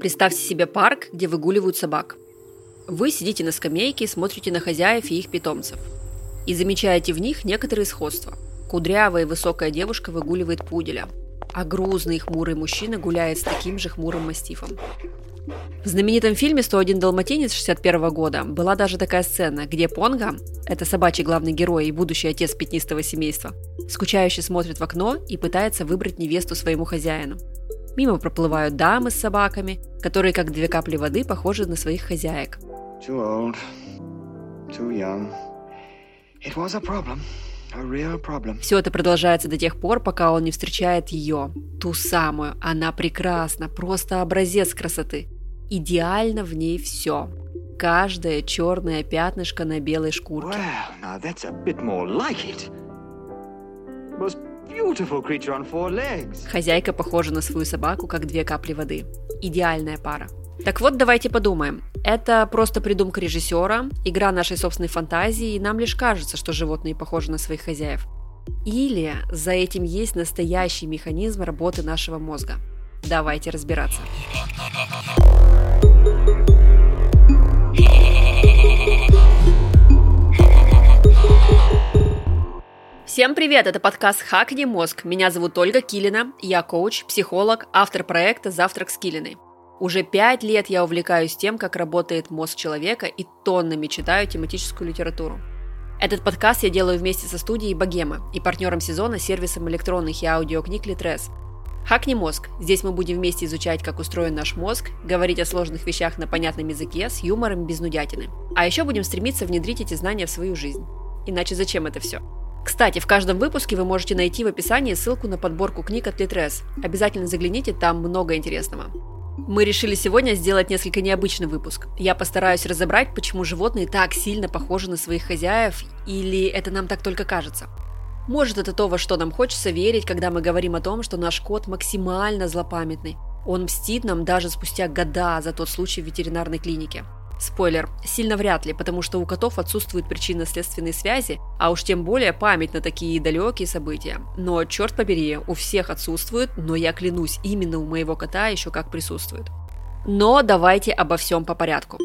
Представьте себе парк, где выгуливают собак. Вы сидите на скамейке и смотрите на хозяев и их питомцев. И замечаете в них некоторые сходства. Кудрявая и высокая девушка выгуливает пуделя, а грузный и хмурый мужчина гуляет с таким же хмурым мастифом. В знаменитом фильме «101 далматинец» 61 года была даже такая сцена, где Понга, это собачий главный герой и будущий отец пятнистого семейства, скучающе смотрит в окно и пытается выбрать невесту своему хозяину. Мимо проплывают дамы с собаками, которые как две капли воды похожи на своих хозяек. Too old, too young. It was a problem. Все это продолжается до тех пор, пока он не встречает ее, ту самую. Она прекрасна, просто образец красоты. Идеально в ней все. Каждое черное пятнышко на белой шкурке. Хозяйка похожа на свою собаку, как две капли воды. Идеальная пара. Так вот, давайте подумаем. Это просто придумка режиссера, игра нашей собственной фантазии, и нам лишь кажется, что животные похожи на своих хозяев. Или за этим есть настоящий механизм работы нашего мозга. Давайте разбираться. Всем привет, это подкаст «Хакни мозг». Меня зовут Ольга Килина, я коуч, психолог, автор проекта «Завтрак с Килиной». Уже пять лет я увлекаюсь тем, как работает мозг человека и тоннами читаю тематическую литературу. Этот подкаст я делаю вместе со студией Богема и партнером сезона сервисом электронных и аудиокниг Литрес. Хакни мозг. Здесь мы будем вместе изучать, как устроен наш мозг, говорить о сложных вещах на понятном языке, с юмором, без нудятины. А еще будем стремиться внедрить эти знания в свою жизнь. Иначе зачем это все? Кстати, в каждом выпуске вы можете найти в описании ссылку на подборку книг от Литрес. Обязательно загляните, там много интересного. Мы решили сегодня сделать несколько необычный выпуск. Я постараюсь разобрать, почему животные так сильно похожи на своих хозяев, или это нам так только кажется. Может, это то, во что нам хочется верить, когда мы говорим о том, что наш кот максимально злопамятный. Он мстит нам даже спустя года за тот случай в ветеринарной клинике. Спойлер, сильно вряд ли, потому что у котов отсутствуют причинно-следственные связи, а уж тем более память на такие далекие события. Но, черт побери, у всех отсутствует, но я клянусь, именно у моего кота еще как присутствует. Но давайте обо всем по порядку.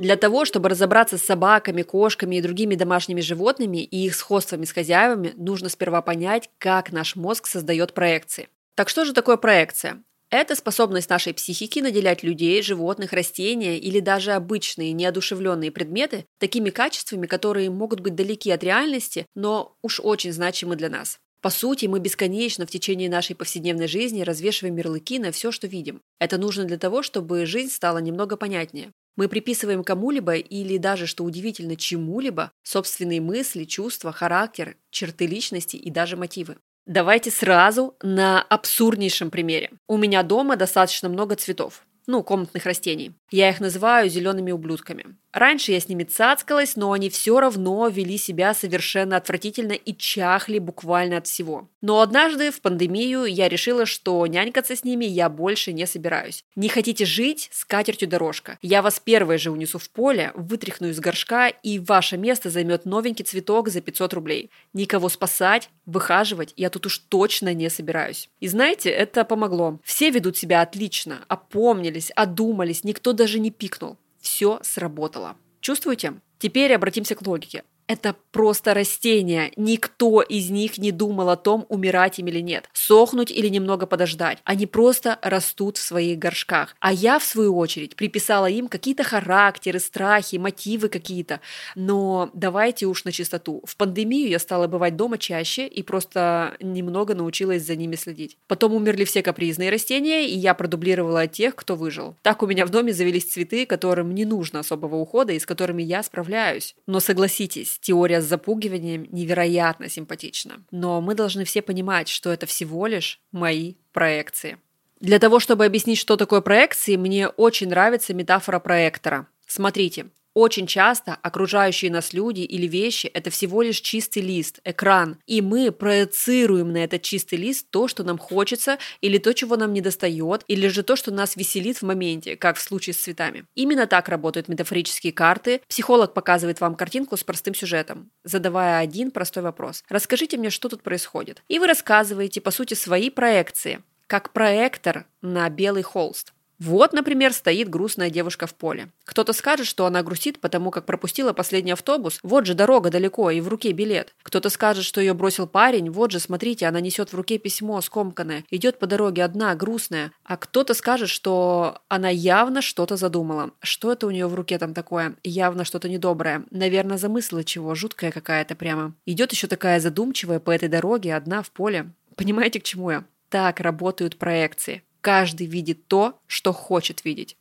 Для того, чтобы разобраться с собаками, кошками и другими домашними животными и их сходствами с хозяевами, нужно сперва понять, как наш мозг создает проекции. Так что же такое проекция? Это способность нашей психики наделять людей, животных, растения или даже обычные неодушевленные предметы такими качествами, которые могут быть далеки от реальности, но уж очень значимы для нас. По сути, мы бесконечно в течение нашей повседневной жизни развешиваем ярлыки на все, что видим. Это нужно для того, чтобы жизнь стала немного понятнее. Мы приписываем кому-либо или даже, что удивительно, чему-либо собственные мысли, чувства, характер, черты личности и даже мотивы. Давайте сразу на абсурднейшем примере. У меня дома достаточно много цветов ну, комнатных растений. Я их называю зелеными ублюдками. Раньше я с ними цацкалась, но они все равно вели себя совершенно отвратительно и чахли буквально от всего. Но однажды в пандемию я решила, что нянькаться с ними я больше не собираюсь. Не хотите жить? С катертью дорожка. Я вас первой же унесу в поле, вытряхну из горшка, и ваше место займет новенький цветок за 500 рублей. Никого спасать, выхаживать я тут уж точно не собираюсь. И знаете, это помогло. Все ведут себя отлично, опомнились, одумались, никто даже не пикнул. Все сработало. Чувствуете? Теперь обратимся к логике. Это просто растения. Никто из них не думал о том, умирать им или нет, сохнуть или немного подождать. Они просто растут в своих горшках. А я, в свою очередь, приписала им какие-то характеры, страхи, мотивы какие-то. Но давайте уж на чистоту. В пандемию я стала бывать дома чаще и просто немного научилась за ними следить. Потом умерли все капризные растения, и я продублировала тех, кто выжил. Так у меня в доме завелись цветы, которым не нужно особого ухода и с которыми я справляюсь. Но согласитесь, теория с запугиванием невероятно симпатична. Но мы должны все понимать, что это всего лишь мои проекции. Для того, чтобы объяснить, что такое проекции, мне очень нравится метафора проектора. Смотрите, очень часто окружающие нас люди или вещи – это всего лишь чистый лист, экран, и мы проецируем на этот чистый лист то, что нам хочется, или то, чего нам не достает, или же то, что нас веселит в моменте, как в случае с цветами. Именно так работают метафорические карты. Психолог показывает вам картинку с простым сюжетом, задавая один простой вопрос. Расскажите мне, что тут происходит. И вы рассказываете, по сути, свои проекции. как проектор на белый холст. Вот, например, стоит грустная девушка в поле. Кто-то скажет, что она грустит, потому как пропустила последний автобус, вот же дорога далеко и в руке билет. Кто-то скажет, что ее бросил парень, вот же, смотрите, она несет в руке письмо скомканное, идет по дороге одна, грустная. А кто-то скажет, что она явно что-то задумала. Что это у нее в руке там такое? Явно что-то недоброе. Наверное, замысла чего, жуткая какая-то прямо. Идет еще такая задумчивая по этой дороге, одна в поле. Понимаете, к чему я? Так работают проекции. Каждый видит то, что хочет видеть.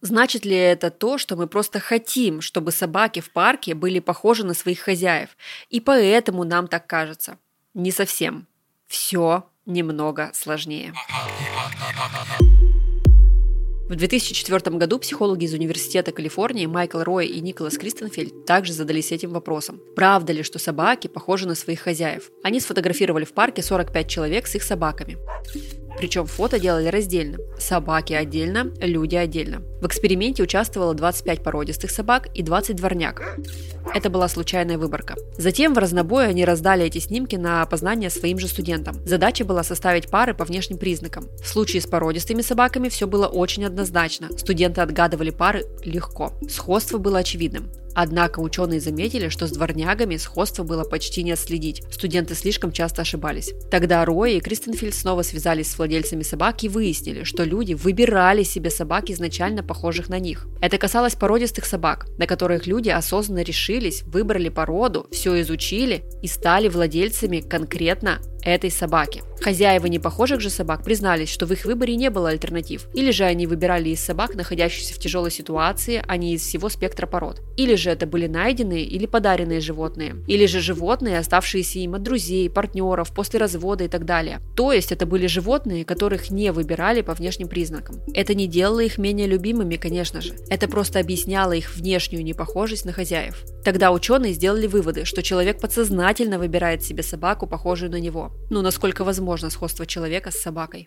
Значит ли это то, что мы просто хотим, чтобы собаки в парке были похожи на своих хозяев, и поэтому нам так кажется? Не совсем. Все немного сложнее. В 2004 году психологи из Университета Калифорнии Майкл Рой и Николас Кристенфельд также задались этим вопросом. Правда ли, что собаки похожи на своих хозяев? Они сфотографировали в парке 45 человек с их собаками. Причем фото делали раздельно. Собаки отдельно, люди отдельно. В эксперименте участвовало 25 породистых собак и 20 дворняк. Это была случайная выборка. Затем в разнобой они раздали эти снимки на опознание своим же студентам. Задача была составить пары по внешним признакам. В случае с породистыми собаками все было очень однозначно. Студенты отгадывали пары легко. Сходство было очевидным. Однако ученые заметили, что с дворнягами сходство было почти не отследить. Студенты слишком часто ошибались. Тогда Рой и Кристенфельд снова связались с владельцами собак и выяснили, что люди выбирали себе собак изначально похожих на них. Это касалось породистых собак, на которых люди осознанно решились, выбрали породу, все изучили и стали владельцами конкретно этой собаки. Хозяева непохожих же собак признались, что в их выборе не было альтернатив. Или же они выбирали из собак, находящихся в тяжелой ситуации, а не из всего спектра пород. Или же это были найденные или подаренные животные. Или же животные, оставшиеся им от друзей, партнеров, после развода и так далее. То есть это были животные, которых не выбирали по внешним признакам. Это не делало их менее любимыми, конечно же. Это просто объясняло их внешнюю непохожесть на хозяев. Тогда ученые сделали выводы, что человек подсознательно выбирает себе собаку, похожую на него. Ну, насколько возможно сходство человека с собакой.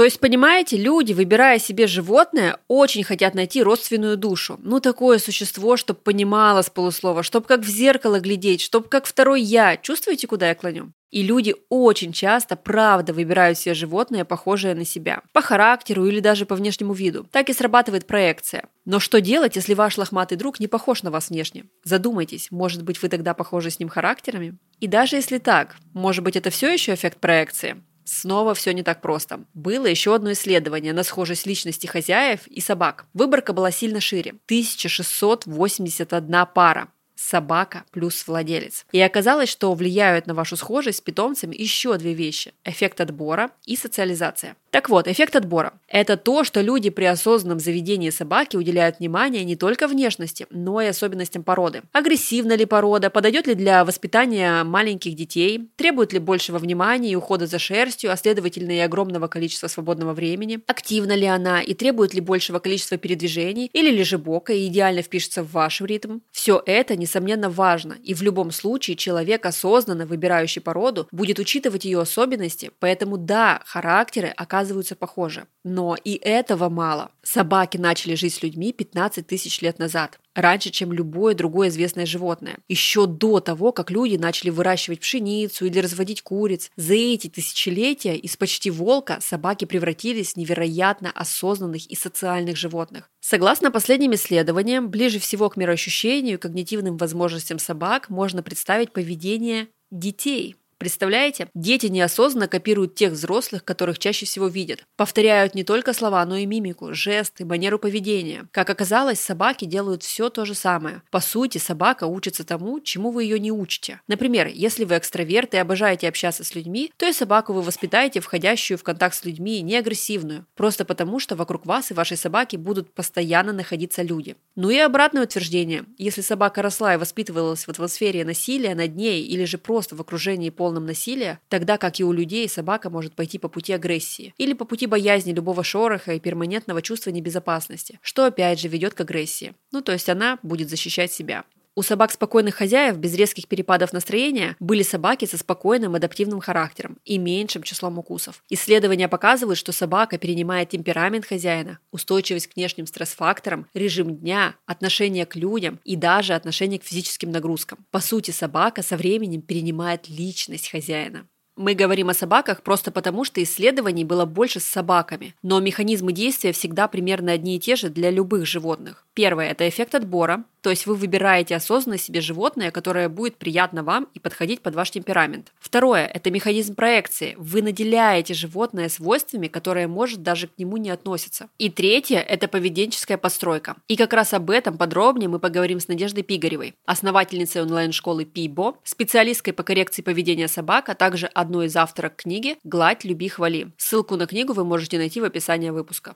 То есть, понимаете, люди, выбирая себе животное, очень хотят найти родственную душу. Ну, такое существо, чтобы понимало с полуслова, чтобы как в зеркало глядеть, чтобы как второй я. Чувствуете, куда я клоню? И люди очень часто, правда, выбирают себе животное, похожее на себя. По характеру или даже по внешнему виду. Так и срабатывает проекция. Но что делать, если ваш лохматый друг не похож на вас внешне? Задумайтесь, может быть, вы тогда похожи с ним характерами? И даже если так, может быть, это все еще эффект проекции? Снова все не так просто. Было еще одно исследование на схожесть личности хозяев и собак. Выборка была сильно шире. 1681 пара собака плюс владелец. И оказалось, что влияют на вашу схожесть с питомцами еще две вещи – эффект отбора и социализация. Так вот, эффект отбора – это то, что люди при осознанном заведении собаки уделяют внимание не только внешности, но и особенностям породы. Агрессивна ли порода, подойдет ли для воспитания маленьких детей, требует ли большего внимания и ухода за шерстью, а следовательно и огромного количества свободного времени, активна ли она и требует ли большего количества передвижений, или лежебока и идеально впишется в ваш ритм. Все это, несомненно, важно, и в любом случае человек, осознанно выбирающий породу, будет учитывать ее особенности, поэтому да, характеры оказываются оказываются похожи. Но и этого мало. Собаки начали жить с людьми 15 тысяч лет назад, раньше, чем любое другое известное животное. Еще до того, как люди начали выращивать пшеницу или разводить куриц. За эти тысячелетия из почти волка собаки превратились в невероятно осознанных и социальных животных. Согласно последним исследованиям, ближе всего к мироощущению и когнитивным возможностям собак можно представить поведение детей – Представляете? Дети неосознанно копируют тех взрослых, которых чаще всего видят. Повторяют не только слова, но и мимику, жесты, манеру поведения. Как оказалось, собаки делают все то же самое. По сути, собака учится тому, чему вы ее не учите. Например, если вы экстраверт и обожаете общаться с людьми, то и собаку вы воспитаете, входящую в контакт с людьми, не агрессивную. Просто потому, что вокруг вас и вашей собаки будут постоянно находиться люди. Ну и обратное утверждение. Если собака росла и воспитывалась в атмосфере насилия над ней или же просто в окружении пол полном насилия, тогда как и у людей собака может пойти по пути агрессии или по пути боязни любого шороха и перманентного чувства небезопасности, что опять же ведет к агрессии. Ну то есть она будет защищать себя. У собак спокойных хозяев без резких перепадов настроения были собаки со спокойным адаптивным характером и меньшим числом укусов. Исследования показывают, что собака перенимает темперамент хозяина, устойчивость к внешним стресс-факторам, режим дня, отношение к людям и даже отношение к физическим нагрузкам. По сути, собака со временем перенимает личность хозяина. Мы говорим о собаках просто потому, что исследований было больше с собаками, но механизмы действия всегда примерно одни и те же для любых животных. Первое – это эффект отбора, то есть вы выбираете осознанно себе животное, которое будет приятно вам и подходить под ваш темперамент. Второе – это механизм проекции. Вы наделяете животное свойствами, которые, может, даже к нему не относятся. И третье – это поведенческая постройка. И как раз об этом подробнее мы поговорим с Надеждой Пигаревой, основательницей онлайн-школы Пибо, специалисткой по коррекции поведения собак, а также одной из авторок книги «Гладь, люби, хвали». Ссылку на книгу вы можете найти в описании выпуска.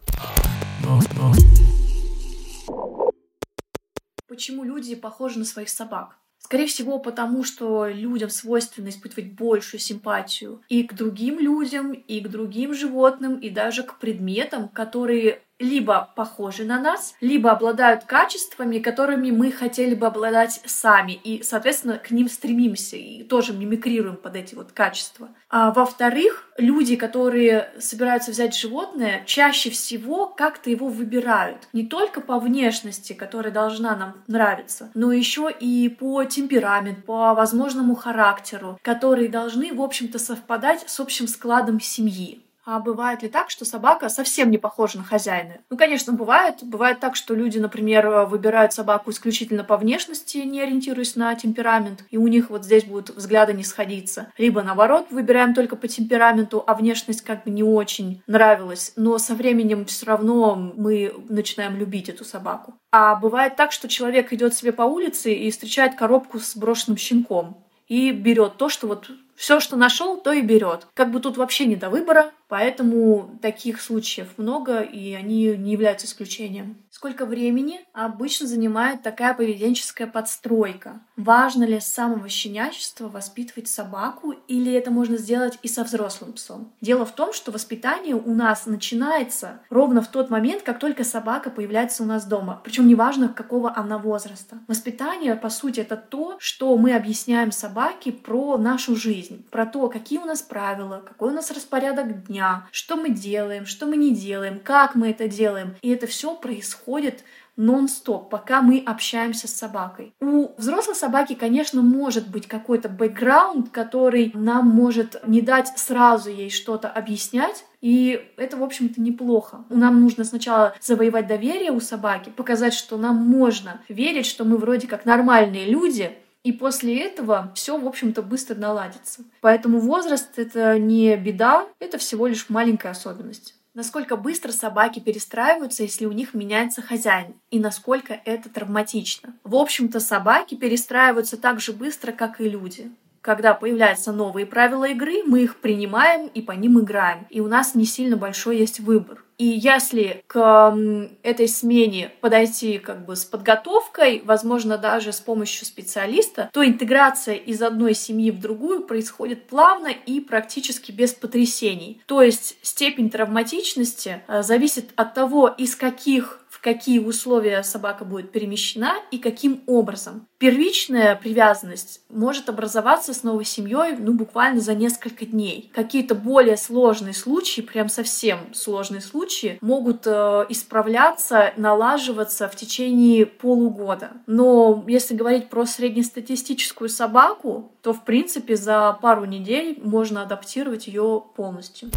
Почему люди похожи на своих собак? Скорее всего, потому что людям свойственно испытывать большую симпатию и к другим людям, и к другим животным, и даже к предметам, которые либо похожи на нас, либо обладают качествами, которыми мы хотели бы обладать сами, и, соответственно, к ним стремимся и тоже мимикрируем под эти вот качества. А во-вторых, люди, которые собираются взять животное, чаще всего как-то его выбирают. Не только по внешности, которая должна нам нравиться, но еще и по темпераменту, по возможному характеру, которые должны, в общем-то, совпадать с общим складом семьи. А бывает ли так, что собака совсем не похожа на хозяина? Ну, конечно, бывает. Бывает так, что люди, например, выбирают собаку исключительно по внешности, не ориентируясь на темперамент, и у них вот здесь будут взгляды не сходиться. Либо наоборот, выбираем только по темпераменту, а внешность как бы не очень нравилась, но со временем все равно мы начинаем любить эту собаку. А бывает так, что человек идет себе по улице и встречает коробку с брошенным щенком и берет то, что вот все, что нашел, то и берет. Как бы тут вообще не до выбора, поэтому таких случаев много, и они не являются исключением. Сколько времени обычно занимает такая поведенческая подстройка? Важно ли с самого щенячества воспитывать собаку, или это можно сделать и со взрослым псом? Дело в том, что воспитание у нас начинается ровно в тот момент, как только собака появляется у нас дома. Причем неважно, какого она возраста. Воспитание, по сути, это то, что мы объясняем собаке про нашу жизнь про то, какие у нас правила, какой у нас распорядок дня, что мы делаем, что мы не делаем, как мы это делаем. И это все происходит нон-стоп, пока мы общаемся с собакой. У взрослой собаки, конечно, может быть какой-то бэкграунд, который нам может не дать сразу ей что-то объяснять, и это, в общем-то, неплохо. Нам нужно сначала завоевать доверие у собаки, показать, что нам можно верить, что мы вроде как нормальные люди, и после этого все, в общем-то, быстро наладится. Поэтому возраст — это не беда, это всего лишь маленькая особенность. Насколько быстро собаки перестраиваются, если у них меняется хозяин, и насколько это травматично. В общем-то, собаки перестраиваются так же быстро, как и люди когда появляются новые правила игры, мы их принимаем и по ним играем. И у нас не сильно большой есть выбор. И если к этой смене подойти как бы с подготовкой, возможно, даже с помощью специалиста, то интеграция из одной семьи в другую происходит плавно и практически без потрясений. То есть степень травматичности э, зависит от того, из каких какие условия собака будет перемещена и каким образом. Первичная привязанность может образоваться с новой семьей ну, буквально за несколько дней. Какие-то более сложные случаи, прям совсем сложные случаи, могут э, исправляться, налаживаться в течение полугода. Но если говорить про среднестатистическую собаку, то в принципе за пару недель можно адаптировать ее полностью.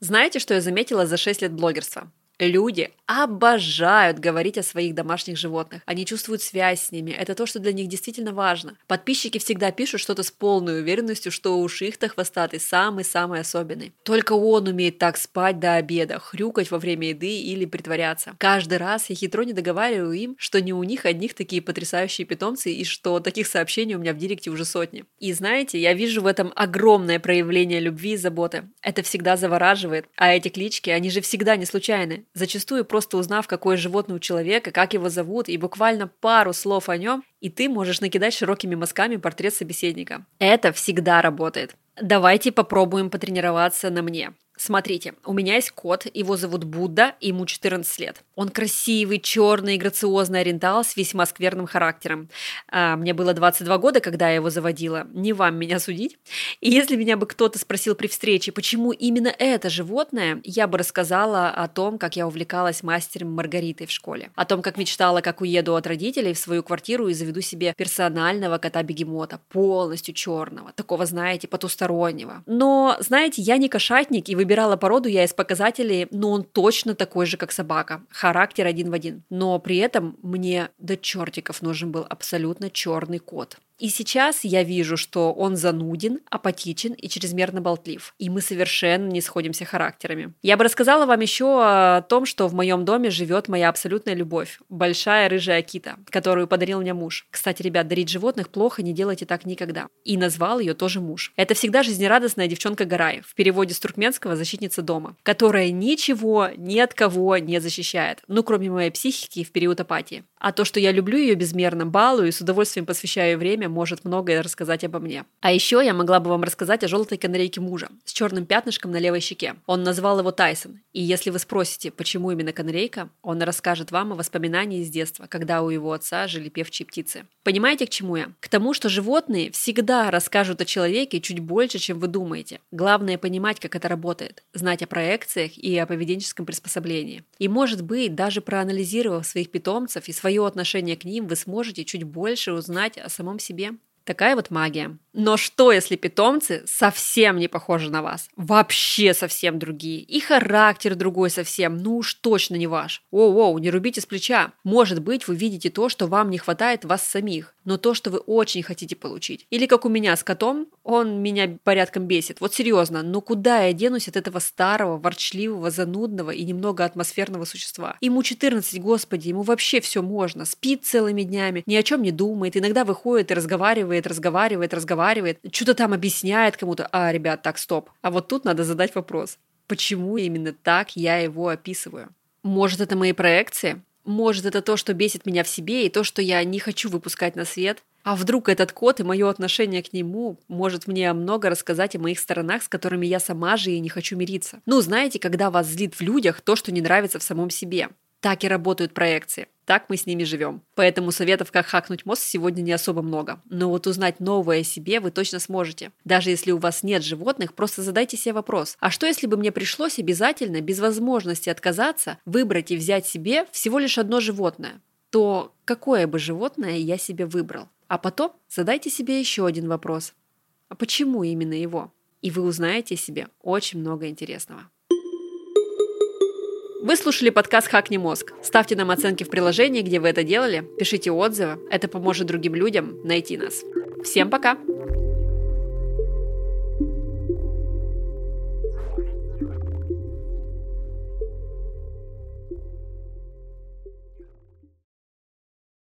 Знаете, что я заметила за 6 лет блогерства? Люди обожают говорить о своих домашних животных. Они чувствуют связь с ними. Это то, что для них действительно важно. Подписчики всегда пишут что-то с полной уверенностью, что у их-то хвостатый самый-самый особенный. Только он умеет так спать до обеда, хрюкать во время еды или притворяться. Каждый раз я хитро не договариваю им, что не у них одних такие потрясающие питомцы и что таких сообщений у меня в директе уже сотни. И знаете, я вижу в этом огромное проявление любви и заботы. Это всегда завораживает. А эти клички, они же всегда не случайны. Зачастую просто узнав, какое животное у человека, как его зовут, и буквально пару слов о нем, и ты можешь накидать широкими мазками портрет собеседника. Это всегда работает. Давайте попробуем потренироваться на мне. Смотрите, у меня есть кот, его зовут Будда, ему 14 лет. Он красивый, черный, грациозный ориентал с весьма скверным характером. А, мне было 22 года, когда я его заводила. Не вам меня судить. И если меня бы кто-то спросил при встрече, почему именно это животное, я бы рассказала о том, как я увлекалась мастером Маргаритой в школе. О том, как мечтала, как уеду от родителей в свою квартиру и заведу себе персонального кота-бегемота, полностью черного, такого, знаете, потустороннего. Но, знаете, я не кошатник и выбираю Выбирала породу я из показателей, но он точно такой же, как собака. Характер один в один. Но при этом мне до чертиков нужен был абсолютно черный кот. И сейчас я вижу, что он зануден, апатичен и чрезмерно болтлив. И мы совершенно не сходимся характерами. Я бы рассказала вам еще о том, что в моем доме живет моя абсолютная любовь. Большая рыжая кита, которую подарил мне муж. Кстати, ребят, дарить животных плохо, не делайте так никогда. И назвал ее тоже муж. Это всегда жизнерадостная девчонка Гарай, в переводе с туркменского «защитница дома», которая ничего ни от кого не защищает, ну, кроме моей психики в период апатии. А то, что я люблю ее безмерно, балую и с удовольствием посвящаю время, может многое рассказать обо мне. А еще я могла бы вам рассказать о желтой канарейке мужа с черным пятнышком на левой щеке. Он назвал его Тайсон. И если вы спросите, почему именно канарейка, он расскажет вам о воспоминании из детства, когда у его отца жили певчие птицы. Понимаете, к чему я? К тому, что животные всегда расскажут о человеке чуть больше, чем вы думаете. Главное понимать, как это работает, знать о проекциях и о поведенческом приспособлении. И, может быть, даже проанализировав своих питомцев и свое отношение к ним, вы сможете чуть больше узнать о самом себе. Namíbia Такая вот магия. Но что, если питомцы совсем не похожи на вас? Вообще совсем другие. И характер другой совсем, ну уж точно не ваш. Оу-оу, не рубите с плеча. Может быть, вы видите то, что вам не хватает вас самих, но то, что вы очень хотите получить. Или как у меня с котом, он меня порядком бесит. Вот серьезно, но куда я денусь от этого старого, ворчливого, занудного и немного атмосферного существа? Ему 14, господи, ему вообще все можно. Спит целыми днями, ни о чем не думает, иногда выходит и разговаривает, разговаривает, разговаривает разговаривает, что-то там объясняет кому-то. А, ребят, так, стоп. А вот тут надо задать вопрос. Почему именно так я его описываю? Может, это мои проекции? Может, это то, что бесит меня в себе, и то, что я не хочу выпускать на свет? А вдруг этот кот и мое отношение к нему может мне много рассказать о моих сторонах, с которыми я сама же и не хочу мириться? Ну, знаете, когда вас злит в людях то, что не нравится в самом себе. Так и работают проекции. Так мы с ними живем. Поэтому советов, как хакнуть мозг, сегодня не особо много. Но вот узнать новое о себе вы точно сможете. Даже если у вас нет животных, просто задайте себе вопрос. А что если бы мне пришлось обязательно, без возможности отказаться, выбрать и взять себе всего лишь одно животное? То какое бы животное я себе выбрал? А потом задайте себе еще один вопрос. А почему именно его? И вы узнаете о себе очень много интересного. Вы слушали подкаст «Хакни мозг». Ставьте нам оценки в приложении, где вы это делали, пишите отзывы. Это поможет другим людям найти нас. Всем пока!